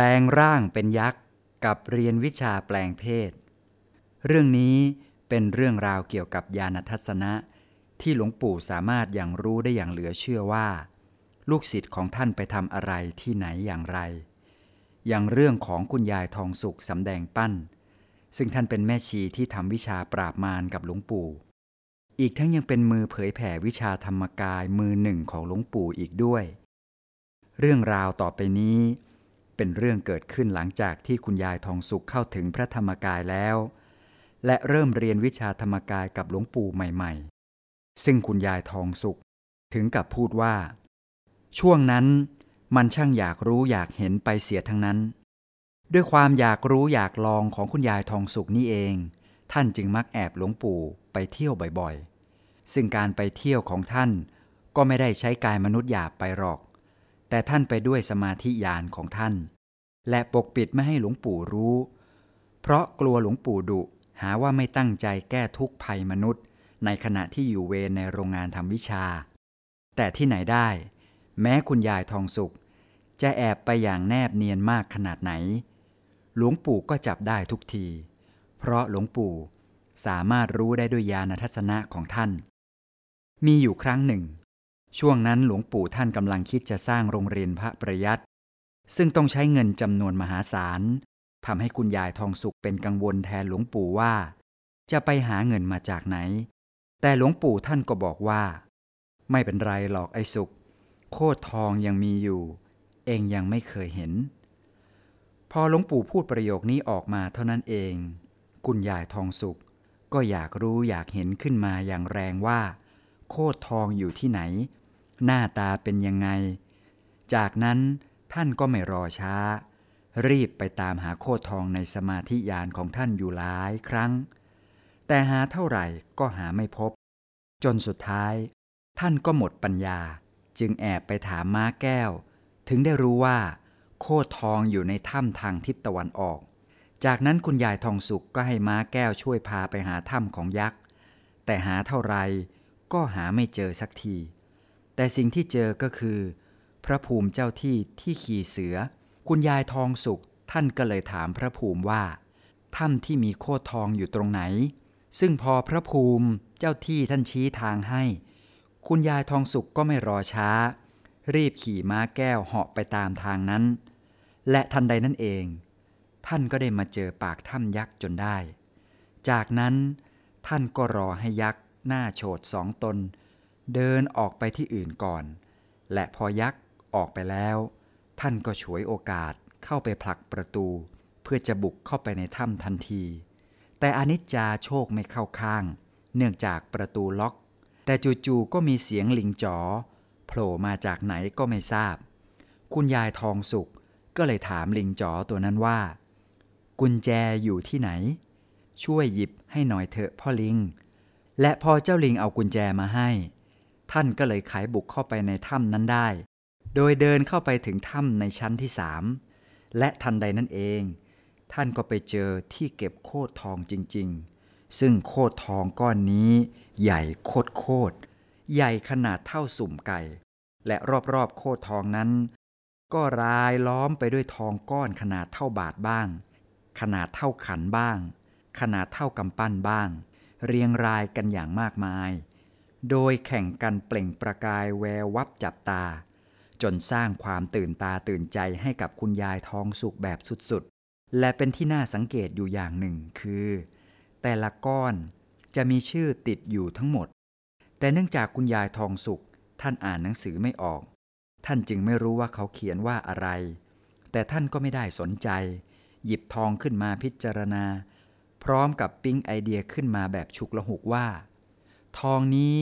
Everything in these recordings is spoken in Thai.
ลงร่างเป็นยักษ์กับเรียนวิชาแปลงเพศ เรื่องนี้เป็นเรื่องราวเกี่ยวกับญาณทัศนะ ที่หลวงปู่สามารถอย่างรู้ได้อย่างเหลือเชื่อว่า ลูกศิษย์ของท่านไปทำอะไรที่ไหนอย่างไร อย่างเรื่องของคุณยายทองสุขสำแดงปั้น ซึ่งท่านเป็นแม่ชีที่ทำวิชาปราบมารกับหลวงปู่ อีกทั้งยังเป็นมือเผยแผ่วิชาธรรมกายมือหนึ่งของหลวงปู่อีกด้วย เรื่องราวต่อไปนี้ เป็นเรื่องเกิดขึ้นหลังจากที่คุณยายทองสุขเข้าถึงพระธรรมกายแล้ว และเริ่มเรียนวิชาธรรมกายกับหลวงปู่ใหม่ ๆ ซึ่งคุณยายทองสุข ถึงกับพูดว่า ช่วงนั้นมันช่างอยากรู้อยากเห็นไปเสียทั้งนั้น ด้วยความอยากรู้อยากลองของคุณยายทองสุขนี่เอง ท่านจึงมักแอบหลวงปู่ไปเที่ยวบ่อยๆ ซึ่งการไปเที่ยวของท่านก็ไม่ได้ใช้กายมนุษย์หยาบไปหรอก แต่ท่านไปด้วยสมาธิญาณของท่าน และปกปิดไม่ให้หลวงปู่รู้ เพราะกลัวหลวงปู่ดุหาว่าไม่ตั้งใจแก้ทุกข์ภัยมนุษย์ ในขณะที่อยู่เวรในโรงงานทำวิชา แต่ที่ไหนได้ แม้คุณยายทองสุข จะแอบไปอย่างแนบเนียนมากขนาดไหน หลวงปู่ก็จับได้ทุกที เพราะหลวงปู่สามารถรู้ได้ด้วยญาณทัศนะของท่าน มีอยู่ครั้งหนึ่ง ช่วงนั้นหลวงปู่ท่านกำลังคิดจะสร้างโรงเรียนพระประยัติซึ่งต้องใช้เงินจำนวนมหาศาลทำให้คุณยายทองสุขเป็นกังวลแทนหลวงปู่ว่า จะไปหาเงินมาจากไหน แต่หลวงปู่ท่านก็บอกว่า ไม่เป็นไรหรอกไอ้สุข โคตรทองยังมีอยู่ เองยังไม่เคยเห็น พอหลวงปู่พูดประโยคนี้ออกมาเท่านั้นเอง คุณยายทองสุข ก็อยากรู้อยากเห็นขึ้นมาอย่างแรงว่า โคตรทองอยู่ที่ไหน หน้าตาเป็นยังไง จากนั้นท่านก็ไม่รอช้า รีบไปตามหาโคทองในสมาธิญาณของท่านอยู่หลายครั้ง แต่หาเท่าไหร่ก็หาไม่พบ จนสุดท้าย ท่านก็หมดปัญญา จึงแอบไปถามม้าแก้ว ถึงได้รู้ว่า โคทองอยู่ในถ้ำทางทิศตะวันออก จากนั้นคุณยายทองสุขก็ให้ม้าแก้วช่วยพาไปหาถ้ำของยักษ์แต่หาเท่าไรก็หาไม่เจอสักที แต่สิ่งที่เจอก็คือ พระภูมิเจ้าที่ที่ขี่เสือ คุณยายทองสุขท่านก็เลยถามพระภูมิว่าถ้ำที่มีโคตรทองอยู่ตรงไหน ซึ่งพอพระภูมิเจ้าที่ท่านชี้ทางให้ คุณยายทองสุขก็ไม่รอช้า รีบขี่ม้าแก้วเหาะไปตามทางนั้น และทันใดนั่นเอง ท่านก็ได้มาเจอปากถ้ำยักษ์จนได้ จากนั้นท่านก็รอให้ยักษ์หน้าโฉดสองตน เดินออกไปที่อื่นก่อน และพอยักษ์ออกไปแล้ว ท่านก็ฉวยโอกาสเข้าไปผลักประตู เพื่อจะบุกเข้าไปในถ้ำทันที แต่อนิจจาโชคไม่เข้าข้าง เนื่องจากประตูล็อก แต่จู่ๆก็มีเสียงลิงจ๋อโผล่มาจากไหนก็ไม่ทราบ คุณยายทองสุขก็เลยถามลิงจ๋อตัวนั้นว่า กุญแจอยู่ที่ไหน ช่วยหยิบให้หน่อยเถอะพ่อลิง และพอเจ้าลิงเอากุญแจมาให้ ท่านก็เลยไขบุกเข้าไปในถ้ำนั้นได้ โดยเดินเข้าไปถึงถ้ำในชั้นที่สามและทันใดนั่นเอง ท่านก็ไปเจอที่เก็บโคตรทองจริง ๆ ซึ่งโคตรทองก้อนนี้ใหญ่โคตรโคตรใหญ่ขนาดเท่าสุ่มไก่ และรอบๆโคตรทองนั้น ก็รายล้อมไปด้วยทองก้อนขนาดเท่าบาทบ้าง ขนาดเท่าขันบ้าง ขนาดเท่ากำปั้นบ้าง เรียงรายกันอย่างมากมาย โดยแข่งกันเปล่งประกายแวววับจับตา จนสร้างความตื่นตาตื่นใจให้กับคุณยายทองสุกแบบสุดๆ และเป็นที่น่าสังเกตอยู่อย่างหนึ่งคือ แต่ละก้อนจะมีชื่อติดอยู่ทั้งหมด แต่เนื่องจากคุณยายทองสุกท่านอ่านหนังสือไม่ออก ท่านจึงไม่รู้ว่าเขาเขียนว่าอะไร แต่ท่านก็ไม่ได้สนใจ หยิบทองขึ้นมาพิจารณา พร้อมกับปิ๊งไอเดียขึ้นมาแบบฉุกละหุกว่า ทองนี้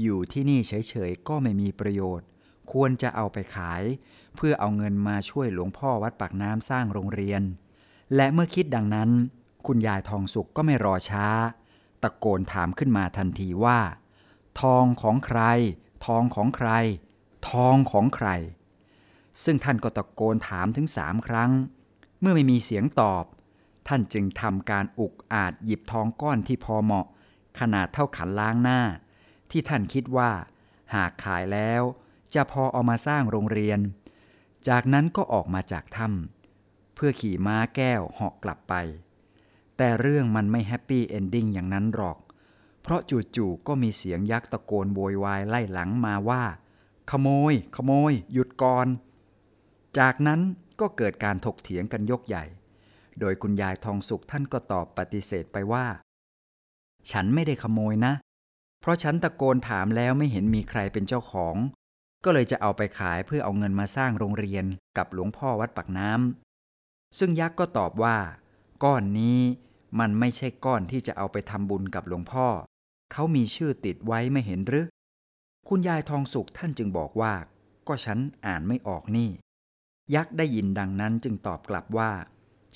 อยู่ที่นี่เฉยๆก็ไม่มีประโยชน์ ควรจะเอาไปขาย เพื่อเอาเงินมาช่วยหลวงพ่อวัดปากน้ำสร้างโรงเรียน และเมื่อคิดดังนั้น คุณยายทองสุกก็ไม่รอช้า ตะโกนถามขึ้นมาทันทีว่า ทองของใคร ทองของใคร ทองของใคร ซึ่งท่านก็ตะโกนถามถึงสามครั้ง เมื่อไม่มีเสียงตอบ ท่านจึงทำการอุกอาจหยิบทองก้อนที่พอเหมาะ ขนาดเท่าขันล้างหน้า ที่ท่านคิดว่า หากขายแล้วจะพอเอามาสร้างโรงเรียน จากนั้นก็ออกมาจากถ้ำเพื่อขี่ม้าแก้วเหาะกลับไป แต่เรื่องมันไม่ happy ending อย่างนั้นหรอก เพราะจู่ๆก็มีเสียงยักษ์ตะโกนโวยวายไล่หลังมาว่า ขโมย ขโมย หยุดก่อน จากนั้นก็เกิดการถกเถียงกันยกใหญ่ โดยคุณยายทองสุขท่านก็ตอบปฏิเสธไปว่า ฉันไม่ได้ขโมยนะ เพราะฉันตะโกนถามแล้วไม่เห็นมีใครเป็นเจ้าของ ก็เลยจะเอาไปขายเพื่อเอาเงินมาสร้างโรงเรียนกับหลวงพ่อวัดปากน้ำซึ่งยักษ์ก็ตอบว่า ก้อนนี้มันไม่ใช่ก้อนที่จะเอาไปทำบุญกับหลวงพ่อ เขามีชื่อติดไว้ไม่เห็นหรือ คุณยายทองสุขท่านจึงบอกว่า ก็ฉันอ่านไม่ออกนี่ ยักษ์ได้ยินดังนั้นจึงตอบกลับว่า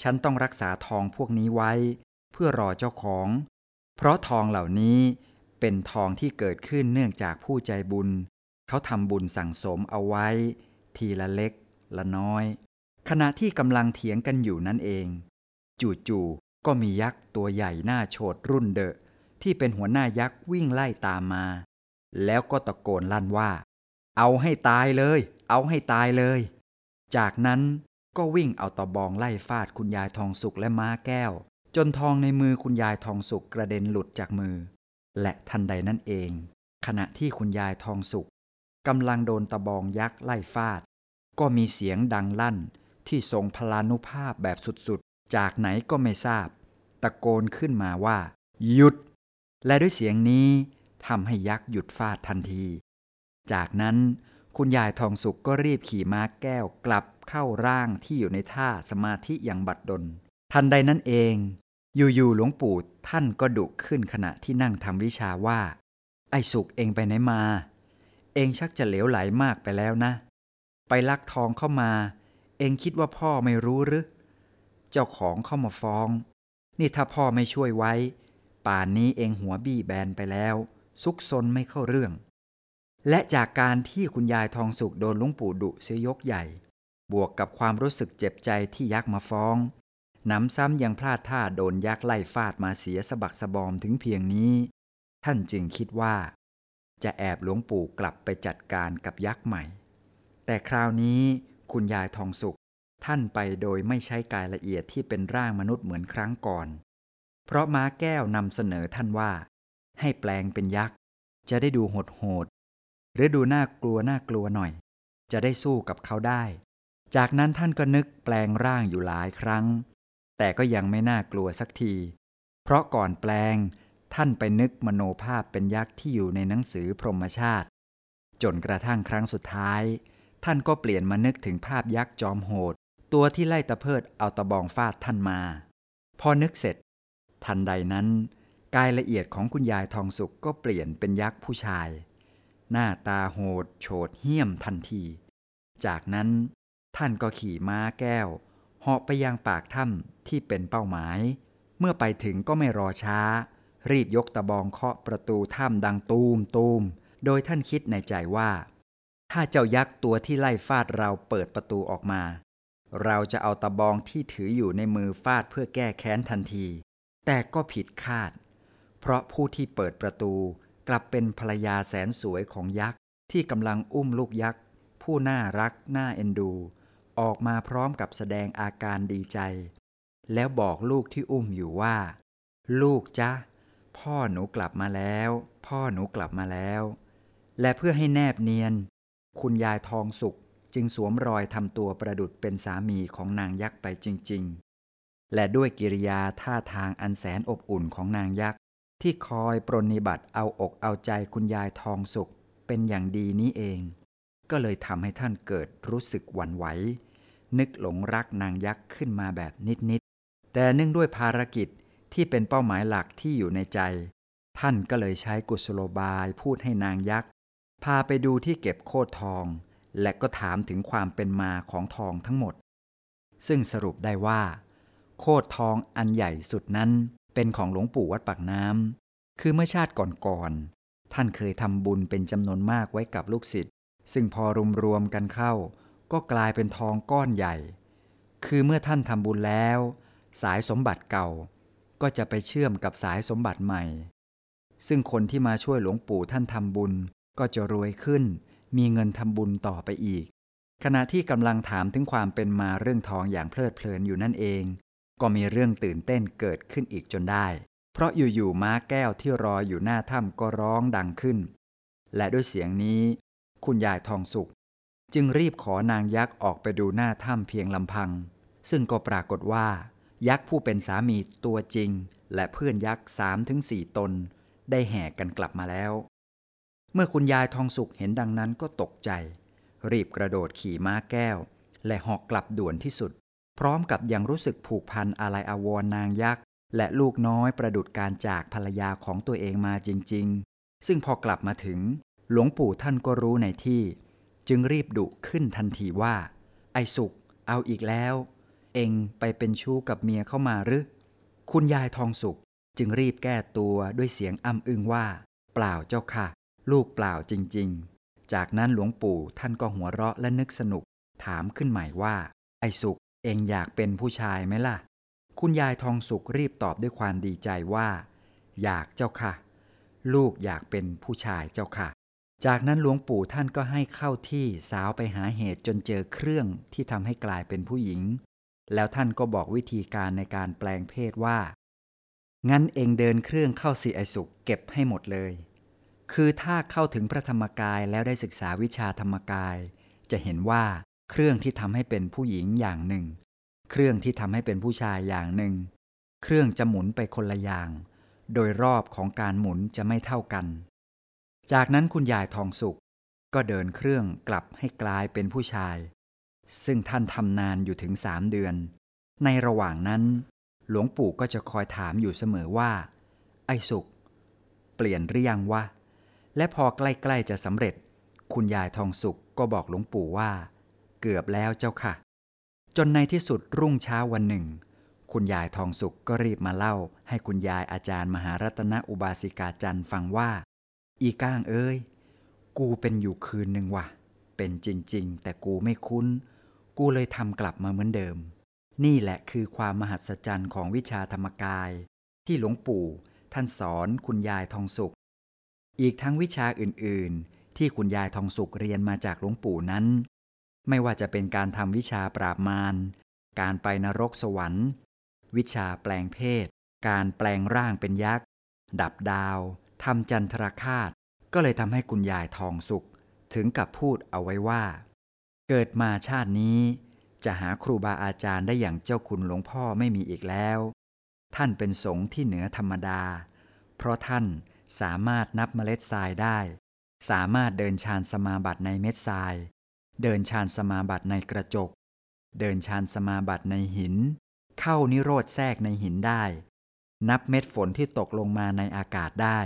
ฉันต้องรักษาทองพวกนี้ไว้ เพื่อรอเจ้าของ เพราะทองเหล่านี้เป็นทองที่เกิดขึ้นเนื่องจากผู้ใจบุญ เขาทำบุญสั่งสมเอาไว้ ทีละเล็ก ละน้อย ขณะที่กำลังเถียงกันอยู่นั่นเอง จู่ๆก็มียักษ์ตัวใหญ่หน้าโฉดรุ่นเดอะที่เป็นหัวหน้ายักษ์วิ่งไล่ตามมา แล้วก็ตะโกนลั่นว่า เอาให้ตายเลย เอาให้ตายเลย จากนั้นก็วิ่งเอาตะบองไล่ฟาดคุณยายทองสุกและม้าแก้ว จนทองในมือคุณยายทองสุกกระเด็นหลุดจากมือ และทันใดนั่นเอง ขณะที่คุณยายทองสุกกำลังโดนตะบองยักษ์ไล่ฟาด ก็มีเสียงดังลั่นที่ทรงพลานุภาพแบบสุดๆ จากไหนก็ไม่ทราบ ตะโกนขึ้นมาว่า หยุด และด้วยเสียงนี้ทำให้ยักษ์หยุดฟาดทันที จากนั้นคุณยายทองสุกก็รีบขี่ม้าแก้วกลับเข้าร่างที่อยู่ในท่าสมาธิอย่างบัดดล ทันใดนั้นเอง อยู่ๆหลวงปู่ท่านก็ดุขึ้นขณะที่นั่งทำวิชาว่า ไอ้สุกเองไปไหนมา เองชักจะเหลวไหลมากไปแล้วนะ ไปลักทองเข้ามา เองคิดว่าพ่อไม่รู้หรือ เจ้าของเข้ามาฟ้อง นี่ถ้าพ่อไม่ช่วยไว้ ป่านนี้เองหัวบี้แบนไปแล้ว ซุกซนไม่เข้าเรื่อง และจากการที่คุณยายทองสุกโดนลุงปู่ดุเสียยกใหญ่ บวกกับความรู้สึกเจ็บใจที่ยักษ์มาฟ้อง น้ำซ้ำยังพลาดท่าโดนยักษ์ไล่ฟาดมาเสียสะบักสะบอมถึงเพียงนี้ ท่านจึงคิดว่า จะแอบหลวงปู่กลับไปจัดการกับยักษ์ใหม่ แต่คราวนี้คุณยายทองสุข ท่านไปโดยไม่ใช้กายละเอียดที่เป็นร่างมนุษย์เหมือนครั้งก่อน เพราะม้าแก้วนำเสนอท่านว่า ให้แปลงเป็นยักษ์ จะได้ดูโหดโหดหรือดูน่ากลัวน่ากลัวหน่อย จะได้สู้กับเขาได้ จากนั้นท่านก็นึกแปลงร่างอยู่หลายครั้ง แต่ก็ยังไม่น่ากลัวสักที เพราะก่อนแปลง ท่านไปนึกมโนภาพเป็นยักษ์ที่อยู่ในหนังสือพรหมชาติ จนกระทั่งครั้งสุดท้าย ท่านก็เปลี่ยนมานึกถึงภาพยักษ์จอมโหด ตัวที่ไล่ตะเพิดเอาตะบองฟาดท่านมา พอนึกเสร็จ ทันใดนั้น กายละเอียดของคุณยายทองสุกก็เปลี่ยนเป็นยักษ์ผู้ชาย หน้าตาโหด โฉดเหี้ยมทันที จากนั้นท่านก็ขี่ม้าแก้ว เหาะไปยังปากถ้ำที่เป็นเป้าหมาย เมื่อไปถึงก็ไม่รอช้า รีบยกตะบองเคาะประตูถ้ำดังตูมตูม โดยท่านคิดในใจว่า ถ้าเจ้ายักษ์ตัวที่ไล่ฟาดเราเปิดประตูออกมา เราจะเอาตะบองที่ถืออยู่ในมือฟาดเพื่อแก้แค้นทันที แต่ก็ผิดคาด เพราะผู้ที่เปิดประตูกลับเป็นภรรยาแสนสวยของยักษ์ที่กำลังอุ้มลูกยักษ์ผู้น่ารักน่าเอ็นดู ออกมาพร้อมกับแสดงอาการดีใจ แล้วบอกลูกที่อุ้มอยู่ว่า ลูกจ้ะพ่อหนูกลับมาแล้ว พ่อหนูกลับมาแล้ว และเพื่อให้แนบเนียน คุณยายทองสุขจึงสวมรอยทำตัวประดุดเป็นสามีของนางยักษ์ไปจริง ๆ และด้วยกิริยาท่าทางอันแสนอบอุ่นของนางยักษ์ ที่คอยปรนนิบัติเอาอกเอาใจคุณยายทองสุขเป็นอย่างดีนี้เอง ก็เลยทำให้ท่านเกิดรู้สึกหวั่นไหว นึกหลงรักนางยักษ์ขึ้นมาแบบนิด ๆ แต่เนื่องด้วยภารกิจที่เป็นเป้าหมายหลักที่อยู่ในใจ ท่านก็เลยใช้กุศโลบายพูดให้นางยักษ์ พาไปดูที่เก็บโคดทอง และก็ถามถึงความเป็นมาของทองทั้งหมด ซึ่งสรุปได้ว่า โคดทองอันใหญ่สุดนั้นเป็นของหลวงปู่วัดปากน้ำคือเมื่อชาติก่อนๆท่านเคยทำบุญเป็นจำนวนมากไว้กับลูกศิษย์ ซึ่งพอรวมๆกันเข้า ก็กลายเป็นทองก้อนใหญ่ คือเมื่อท่านทำบุญแล้ว สายสมบัติเก่า ก็จะไปเชื่อมกับสายสมบัติใหม่ ซึ่งคนที่มาช่วยหลวงปู่ท่านทำบุญก็จะรวยขึ้น มีเงินทำบุญต่อไปอีก ขณะที่กำลังถามถึงความเป็นมาเรื่องทองอย่างเพลิดเพลินอยู่นั่นเอง ก็มีเรื่องตื่นเต้นเกิดขึ้นอีกจนได้ เพราะอยู่ๆม้าแก้วที่รออยู่หน้าถ้ำก็ร้องดังขึ้น และด้วยเสียงนี้ คุณยายทองสุข จึงรีบขอนางยักษ์ออกไปดูหน้าถ้ำเพียงลำพัง ซึ่งก็ปรากฏว่า ยักษ์ผู้เป็นสามีตัวจริง และเพื่อนยักษ์สามถึงสี่ตน ได้แห่กันกลับมาแล้ว เมื่อคุณยายทองสุขเห็นดังนั้นก็ตกใจ รีบกระโดดขี่ม้าแก้ว และหอกกลับด่วนที่สุด พร้อมกับยังรู้สึกผูกพันอะไรอาวรนางยักษ์และลูกน้อยประดุดการจากภรรยาของตัวเองมาจริง ๆ ซึ่งพอกลับมาถึง หลวงปู่ท่านก็รู้ในที่ จึงรีบดุขึ้นทันทีว่า ไอ้สุกเอาอีกแล้ว เองไปเป็นชู้กับเมียเข้ามาหรือ คุณยายทองสุขจึงรีบแก้ตัวด้วยเสียงอ้ำอึงว่า เปล่าเจ้าค่ะ ลูกเปล่าจริง ๆ จากนั้นหลวงปู่ท่านก็หัวเราะและนึกสนุก ถามขึ้นใหม่ว่า ไอ้สุกเองอยากเป็นผู้ชายไหมล่ะ คุณยายทองสุขรีบตอบด้วยความดีใจว่า อยากเจ้าค่ะ ลูกอยากเป็นผู้ชายเจ้าค่ะ จากนั้นหลวงปู่ท่านก็ให้เข้าที่สาวไปหาเหตุจนเจอเครื่องที่ทำให้กลายเป็นผู้หญิง แล้วท่านก็บอกวิธีการในการแปลงเพศว่า งั้นเองเดินเครื่องเข้าสิไอสุกเก็บให้หมดเลย คือถ้าเข้าถึงพระธรรมกายแล้วได้ศึกษาวิชาธรรมกาย จะเห็นว่าเครื่องที่ทำให้เป็นผู้หญิงอย่างหนึ่ง เครื่องที่ทำให้เป็นผู้ชายอย่างหนึ่ง เครื่องจะหมุนไปคนละอย่าง โดยรอบของการหมุนจะไม่เท่ากัน จากนั้นคุณยายทองสุข ก็เดินเครื่องกลับให้กลายเป็นผู้ชาย ซึ่งท่านทำนานอยู่ถึงสามเดือน ในระหว่างนั้น หลวงปู่ก็จะคอยถามอยู่เสมอว่า ไอ้สุข เปลี่ยนหรือยังวะ และพอใกล้ๆจะสำเร็จ คุณยายทองสุขก็บอกหลวงปู่ว่า เกือบแล้วเจ้าค่ะ จนในที่สุดรุ่งเช้าวันหนึ่ง คุณยายทองสุขก็รีบมาเล่า ให้คุณยายอาจารย์มหารัตนอุบาสิกาจันทร์ฟังว่า อีก้างเอ้ย กูเป็นอยู่คืนหนึ่งว่ะ เป็นจริง ๆ แต่กูไม่คุ้น กูเลยทำกลับมาเหมือนเดิม นี่แหละคือความมหัศจรรย์ของวิชาธรรมกาย ที่หลวงปู่ ท่านสอนคุณยายทองสุข อีกทั้งวิชาอื่น ๆ ที่คุณยายทองสุขเรียนมาจากหลวงปู่นั้น ไม่ว่าจะเป็นการทำวิชาปราบมาร การไปนรกสวรรค์ วิชาแปลงเพศ การแปลงร่างเป็นยักษ์ ดับดาว ทำจันทรคาตก็เลยทำให้คุณยายทองสุข ถึงกับพูดเอาไว้ว่า เกิดมาชาตินี้ จะหาครูบาอาจารย์ได้อย่างเจ้าคุณหลวงพ่อไม่มีอีกแล้ว ท่านเป็นสงฆ์ที่เหนือธรรมดา เพราะท่านสามารถนับเมล็ดทรายได้ สามารถเดินชานสมาบัติในเม็ดทราย เดินชานสมาบัติในกระจก เดินชานสมาบัติในหิน เข้านิโรธแทรกในหินได้ นับเม็ดฝนที่ตกลงมาในอากาศได้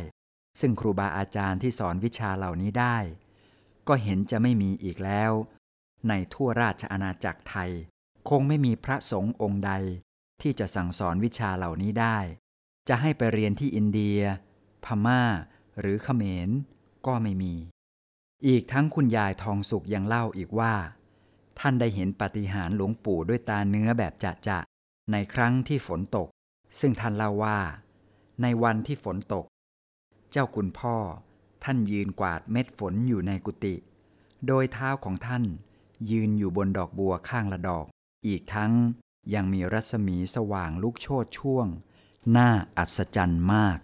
ซึ่งครูบาอาจารย์ที่สอนวิชาเหล่านี้ได้ ก็เห็นจะไม่มีอีกแล้ว ในทั่วราชอาณาจักรไทย คงไม่มีพระสงฆ์องค์ใด ที่จะสั่งสอนวิชาเหล่านี้ได้ จะให้ไปเรียนที่อินเดีย พม่า หรือเขมร ก็ไม่มี อีกทั้งคุณยายทองสุขยังเล่าอีกว่า ท่านได้เห็นปฏิหารหลวงปู่ด้วยตาเนื้อแบบจะจะในครั้งที่ฝนตก ซึ่งท่านเล่าว่า ในวันที่ฝนตก เจ้าคุณพ่อ ท่านยืนกวาดเม็ดฝนอยู่ในกุฏิโดยเท้าของท่านยืนอยู่บนดอกบัวข้างละดอก อีกทั้งยังมีรัศมีสว่างลุกโชดช่วง น่าอัศจรรย์มาก